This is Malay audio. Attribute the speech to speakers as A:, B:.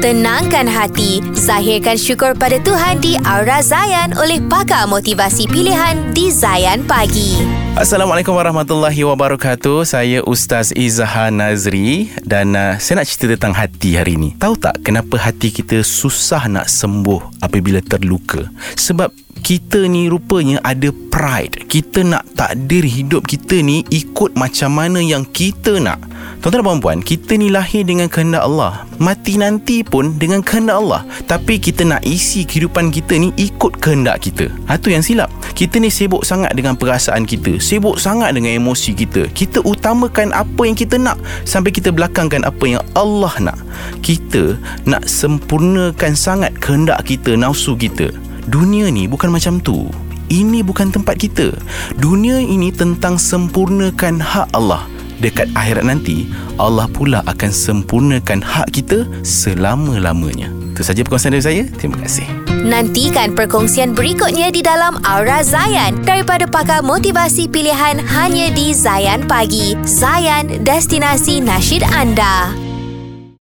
A: Tenangkan hati, zahirkan syukur pada Tuhan di Aura Zayan oleh pakar motivasi pilihan di Zayan Pagi.
B: Assalamualaikum warahmatullahi wabarakatuh. Saya Ustaz Izzaha Nazri dan uh, saya nak cerita tentang hati hari ini. Tahu tak kenapa hati kita susah nak sembuh apabila terluka? Sebab kita ni rupanya ada pride. Kita nak takdir hidup kita ni ikut macam mana yang kita nak. Tuan-tuan dan puan-puan, kita ni lahir dengan kehendak Allah. Mati nanti pun dengan kehendak Allah. Tapi kita nak isi kehidupan kita ni ikut kehendak kita. Ha, tu yang silap. Kita ni sibuk sangat dengan perasaan kita. Sibuk sangat dengan emosi kita. Kita utamakan apa yang kita nak sampai kita belakangkan apa yang Allah nak. Kita nak sempurnakan sangat kehendak kita, nafsu kita. Dunia ni bukan macam tu. Ini bukan tempat kita. Dunia ini tentang sempurnakan hak Allah dekat akhirat nanti Allah pula akan sempurnakan hak kita selama-lamanya. Itu saja perkongsian dari saya. Terima kasih.
A: Nantikan perkongsian berikutnya di dalam Aura Zayan daripada pakar motivasi pilihan hanya di Zayan Pagi. Zayan, destinasi nasyid anda.